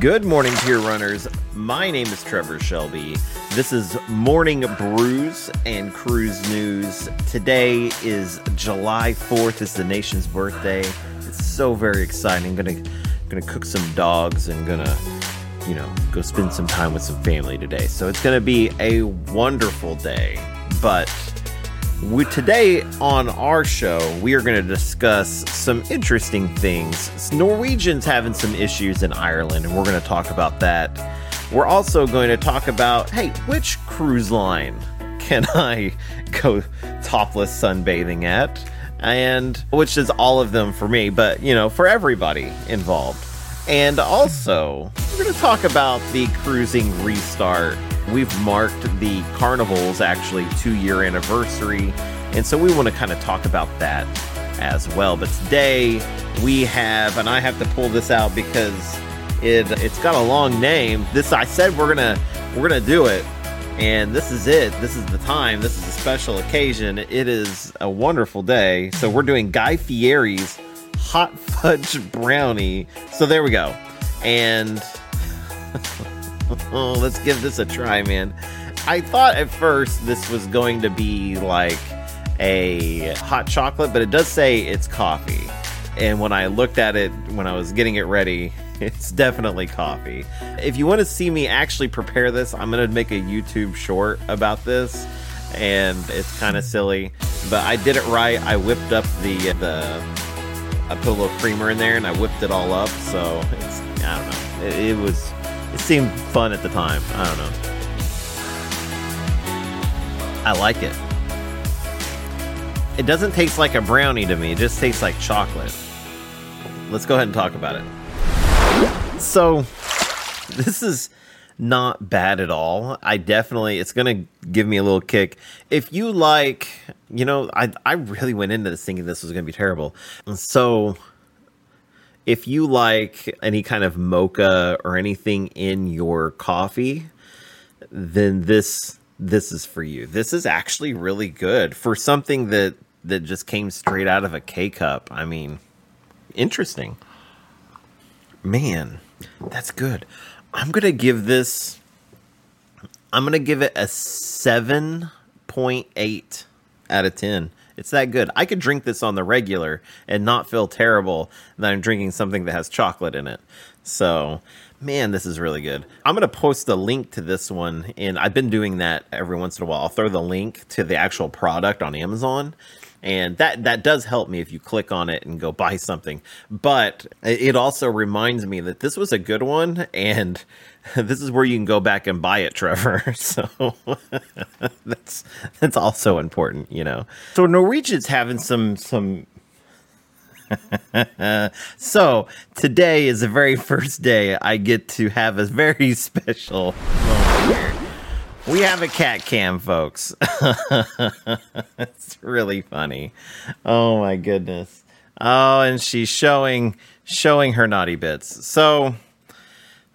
Good morning, Pier Runners. My name is Trevor Shelby. This is Morning Brews and Cruise News. Today is July 4th. It's the nation's birthday. It's so very exciting. I'm gonna gonna cook some dogs and gonna you know go spend some time with some family today. So it's gonna be a wonderful day. But we, today on our show, we are going to discuss some interesting things. Norwegians having some issues in Ireland, and we're going to talk about that. We're also going to talk about hey, which cruise line can I go topless sunbathing at? And which is all of them for me, but you know, for everybody involved. And also, we're going to talk about the cruising restart We've marked the carnival's actually two year anniversary, and so we want to kind of talk about that as well. But today we have, and I have to pull this out because it it's got a long name. This I said we're gonna we're gonna do it, and this is it. This is the time. This is a special occasion. It is a wonderful day. So we're doing Guy Fieri's hot fudge brownie. So there we go, and. Oh, let's give this a try, man. I thought at first this was going to be like a hot chocolate, but it does say it's coffee. And when I looked at it when I was getting it ready, it's definitely coffee. If you want to see me actually prepare this, I'm going to make a YouTube short about this. And it's kind of silly, but I did it right. I whipped up the the I put a little creamer in there and I whipped it all up. So it's I don't know. It, it was it seemed fun at the time. I don't know. I like it. It doesn't taste like a brownie to me, it just tastes like chocolate. Let's go ahead and talk about it. So, this is not bad at all. I definitely it's gonna give me a little kick. If you like, you know, I I really went into this thinking this was gonna be terrible. So if you like any kind of mocha or anything in your coffee, then this this is for you. This is actually really good for something that that just came straight out of a K cup. I mean, interesting. Man, that's good. I'm going to give this I'm going to give it a 7.8 out of 10. It's that good. I could drink this on the regular and not feel terrible that I'm drinking something that has chocolate in it. So, man, this is really good. I'm going to post a link to this one, and I've been doing that every once in a while. I'll throw the link to the actual product on Amazon and that that does help me if you click on it and go buy something but it also reminds me that this was a good one and this is where you can go back and buy it trevor so that's that's also important you know so norwegian's having some some so today is the very first day i get to have a very special we have a cat cam, folks. it's really funny. Oh my goodness. Oh, and she's showing showing her naughty bits. So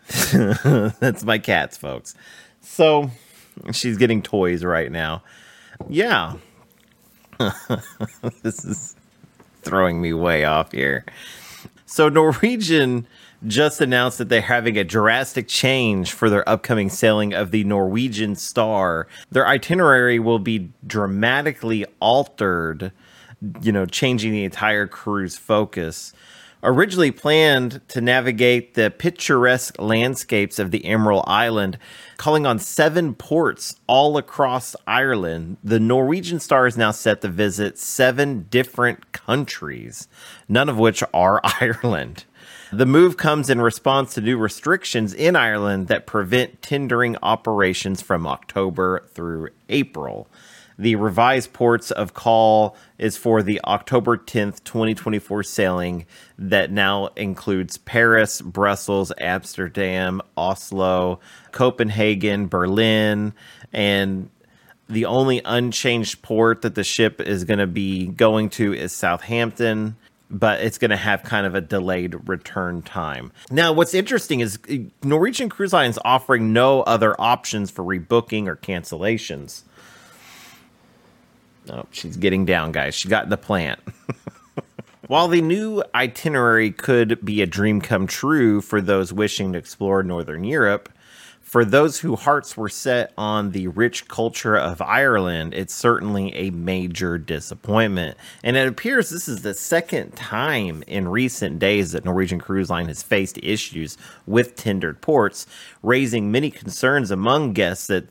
that's my cats, folks. So she's getting toys right now. Yeah. this is throwing me way off here. So Norwegian just announced that they're having a drastic change for their upcoming sailing of the Norwegian Star. Their itinerary will be dramatically altered, you know, changing the entire cruise focus. Originally planned to navigate the picturesque landscapes of the Emerald Island, calling on seven ports all across Ireland, the Norwegian Star is now set to visit seven different countries, none of which are Ireland. The move comes in response to new restrictions in Ireland that prevent tendering operations from October through April. The revised ports of call is for the October 10th, 2024 sailing that now includes Paris, Brussels, Amsterdam, Oslo, Copenhagen, Berlin, and the only unchanged port that the ship is going to be going to is Southampton but it's going to have kind of a delayed return time. Now, what's interesting is uh, Norwegian Cruise Line is offering no other options for rebooking or cancellations. Oh, she's getting down, guys. She got the plant. While the new itinerary could be a dream come true for those wishing to explore Northern Europe, for those whose hearts were set on the rich culture of Ireland, it's certainly a major disappointment. And it appears this is the second time in recent days that Norwegian Cruise Line has faced issues with tendered ports, raising many concerns among guests that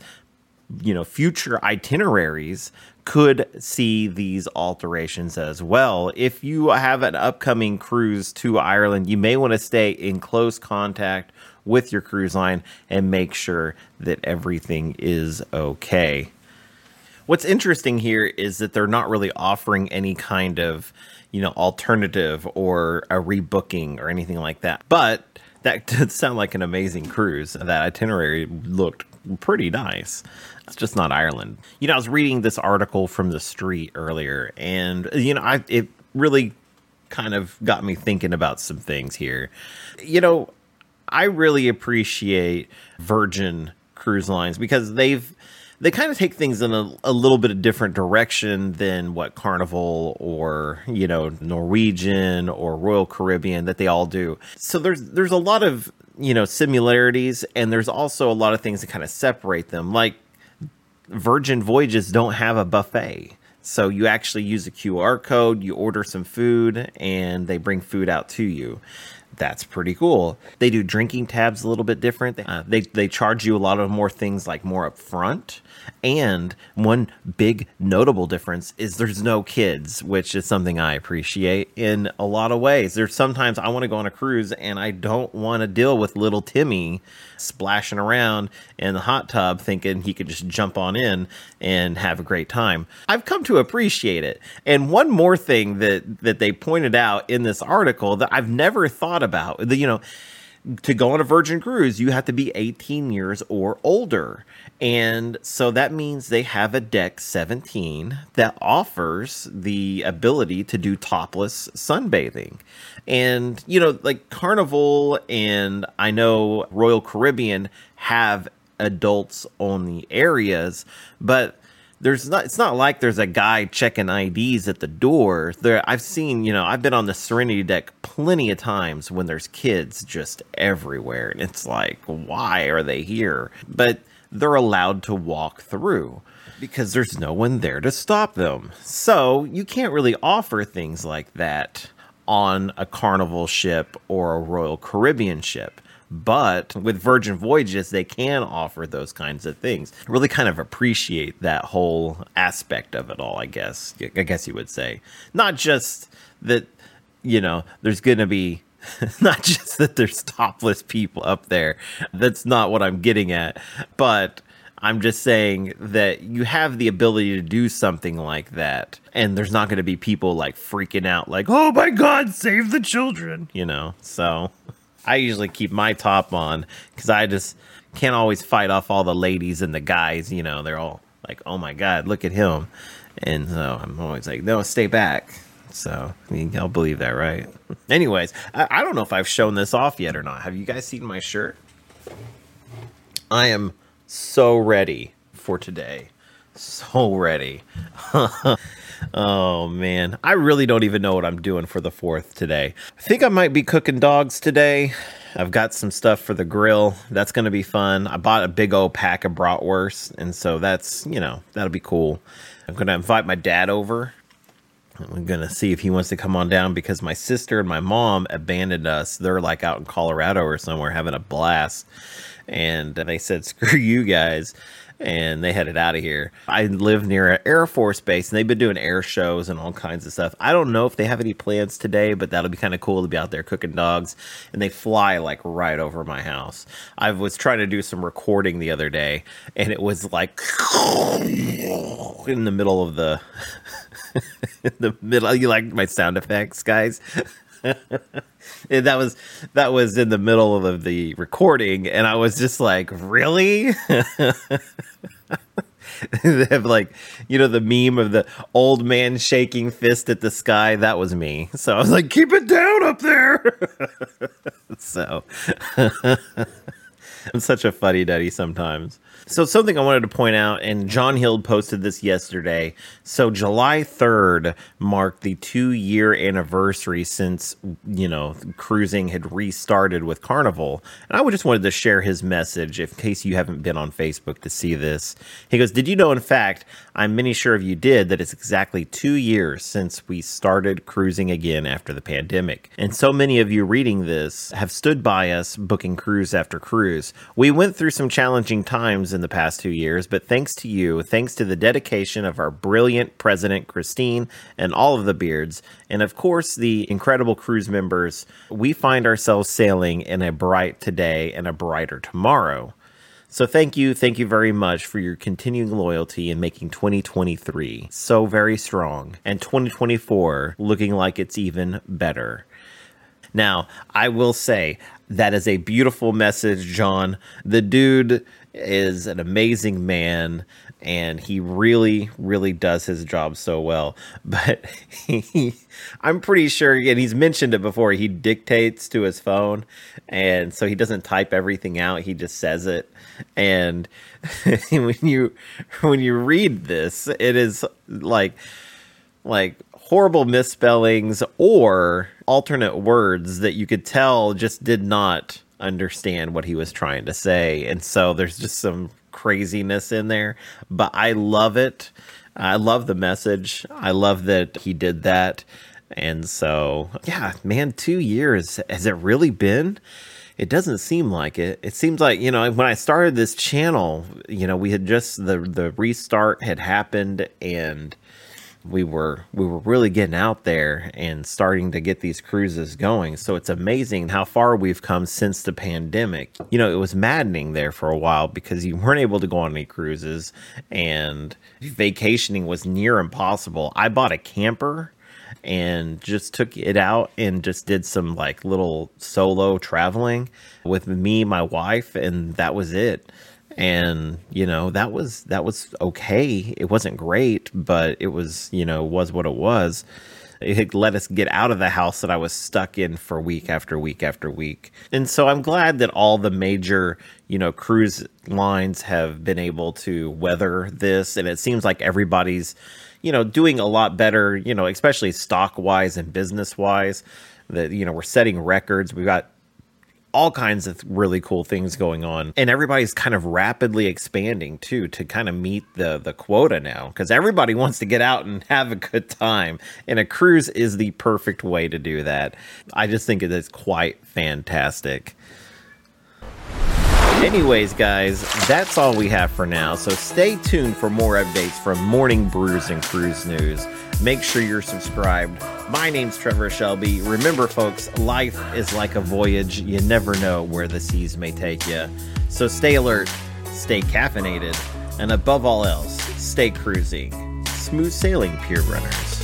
you know future itineraries could see these alterations as well. If you have an upcoming cruise to Ireland, you may want to stay in close contact with your cruise line and make sure that everything is okay. What's interesting here is that they're not really offering any kind of, you know, alternative or a rebooking or anything like that. But that did sound like an amazing cruise. That itinerary looked pretty nice. It's just not Ireland. You know, I was reading this article from the street earlier, and you know, I it really kind of got me thinking about some things here. You know, I really appreciate Virgin Cruise Lines because they've they kind of take things in a, a little bit of different direction than what Carnival or you know Norwegian or Royal Caribbean that they all do. So there's there's a lot of you know similarities and there's also a lot of things that kind of separate them. Like Virgin Voyages don't have a buffet. So you actually use a QR code, you order some food, and they bring food out to you that's pretty cool. They do drinking tabs a little bit different. Uh, they they charge you a lot of more things like more upfront. And one big notable difference is there's no kids, which is something I appreciate in a lot of ways. There's sometimes I want to go on a cruise and I don't want to deal with little Timmy splashing around in the hot tub thinking he could just jump on in and have a great time. I've come to appreciate it. And one more thing that that they pointed out in this article that I've never thought about, the you know, to go on a Virgin cruise, you have to be 18 years or older. And so that means they have a deck 17 that offers the ability to do topless sunbathing. And, you know, like Carnival and I know Royal Caribbean have adults only areas, but there's not it's not like there's a guy checking IDs at the door. There I've seen, you know, I've been on the Serenity deck plenty of times when there's kids just everywhere and it's like why are they here? But they're allowed to walk through because there's no one there to stop them. So, you can't really offer things like that on a Carnival ship or a Royal Caribbean ship but with Virgin Voyages, they can offer those kinds of things. Really kind of appreciate that whole aspect of it all, I guess. I guess you would say. Not just that, you know, there's going to be not just that there's topless people up there. That's not what I'm getting at. But I'm just saying that you have the ability to do something like that. And there's not going to be people like freaking out, like, oh my God, save the children, you know? So. I usually keep my top on because I just can't always fight off all the ladies and the guys. You know, they're all like, "Oh my god, look at him," and so I'm always like, "No, stay back." So I mean, I'll believe that, right? Anyways, I, I don't know if I've shown this off yet or not. Have you guys seen my shirt? I am so ready for today. So ready. Oh man, I really don't even know what I'm doing for the 4th today. I think I might be cooking dogs today. I've got some stuff for the grill. That's going to be fun. I bought a big old pack of bratwurst, and so that's, you know, that'll be cool. I'm going to invite my dad over. I'm going to see if he wants to come on down because my sister and my mom abandoned us. They're like out in Colorado or somewhere having a blast. And they said, screw you guys and they headed out of here. I live near an Air Force Base, and they've been doing air shows and all kinds of stuff. I don't know if they have any plans today, but that'll be kind of cool to be out there cooking dogs. And they fly like right over my house. I was trying to do some recording the other day, and it was like in the middle of the in the middle. You like my sound effects, guys? that was that was in the middle of the recording, and I was just like, really. they have like you know the meme of the old man shaking fist at the sky that was me so i was like keep it down up there so I'm such a fuddy duddy sometimes. So, something I wanted to point out, and John Heald posted this yesterday. So, July 3rd marked the two year anniversary since, you know, cruising had restarted with Carnival. And I just wanted to share his message in case you haven't been on Facebook to see this. He goes, Did you know, in fact, I'm many sure of you did, that it's exactly two years since we started cruising again after the pandemic. And so many of you reading this have stood by us booking cruise after cruise. We went through some challenging times in the past two years, but thanks to you, thanks to the dedication of our brilliant president, Christine, and all of the beards, and of course the incredible cruise members, we find ourselves sailing in a bright today and a brighter tomorrow. So thank you, thank you very much for your continuing loyalty in making 2023 so very strong and 2024 looking like it's even better. Now, I will say that is a beautiful message, John. The dude is an amazing man and he really really does his job so well but he i'm pretty sure and he's mentioned it before he dictates to his phone and so he doesn't type everything out he just says it and when you when you read this it is like like horrible misspellings or alternate words that you could tell just did not understand what he was trying to say. And so there's just some craziness in there, but I love it. I love the message. I love that he did that. And so, yeah, man, two years. Has it really been? It doesn't seem like it. It seems like, you know, when I started this channel, you know, we had just the the restart had happened and we were we were really getting out there and starting to get these cruises going. So it's amazing how far we've come since the pandemic. You know, it was maddening there for a while because you weren't able to go on any cruises and vacationing was near impossible. I bought a camper and just took it out and just did some like little solo traveling with me, my wife, and that was it and you know that was that was okay it wasn't great but it was you know was what it was it let us get out of the house that I was stuck in for week after week after week. And so I'm glad that all the major, you know, cruise lines have been able to weather this. And it seems like everybody's, you know, doing a lot better, you know, especially stock wise and business wise. That, you know, we're setting records. We've got all kinds of really cool things going on. And everybody's kind of rapidly expanding too to kind of meet the the quota now because everybody wants to get out and have a good time. And a cruise is the perfect way to do that. I just think it is quite fantastic Anyways, guys, that's all we have for now. So stay tuned for more updates from Morning Brews and Cruise News. Make sure you're subscribed. My name's Trevor Shelby. Remember, folks, life is like a voyage. You never know where the seas may take you. So stay alert, stay caffeinated, and above all else, stay cruising. Smooth sailing, pier runners.